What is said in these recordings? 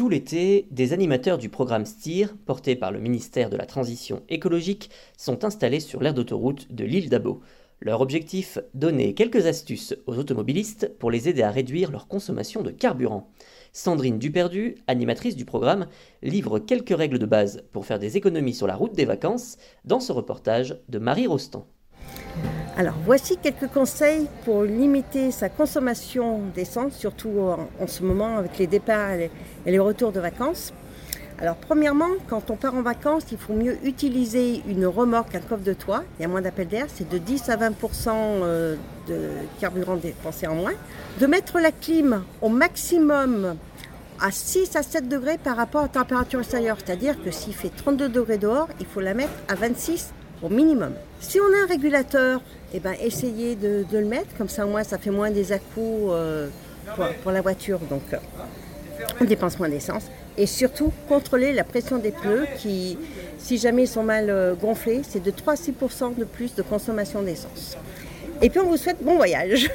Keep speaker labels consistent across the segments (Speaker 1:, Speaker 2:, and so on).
Speaker 1: Tout l'été, des animateurs du programme STIR, porté par le ministère de la Transition écologique, sont installés sur l'aire d'autoroute de l'île d'Abo. Leur objectif Donner quelques astuces aux automobilistes pour les aider à réduire leur consommation de carburant. Sandrine Duperdu, animatrice du programme, livre quelques règles de base pour faire des économies sur la route des vacances dans ce reportage de Marie Rostand.
Speaker 2: Alors voici quelques conseils pour limiter sa consommation d'essence, surtout en, ce moment avec les départs et les retours de vacances. Alors premièrement, quand on part en vacances, il faut mieux utiliser une remorque, un coffre de toit. Il y a moins d'appel d'air, c'est de 10 à 20% euh, de carburant dépensé en moins. De mettre la clim au maximum à 6 à 7 degrés par rapport à la température extérieure. C'est-à-dire que s'il fait 32 degrés dehors, il faut la mettre à 26 au minimum. Si on a un régulateur, eh ben, essayez de, le mettre, comme ça au moins ça fait moins des à-coups euh, pour, la voiture, donc euh, on dépense moins d'essence et surtout contrôler la pression des pneus qui, si jamais ils sont mal euh, gonflés, c'est de 3-6% de plus de consommation d'essence. Et puis on vous souhaite bon voyage.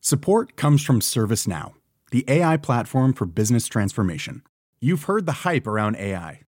Speaker 3: Support comes from ServiceNow, the AI platform for business transformation. You've heard the hype around AI.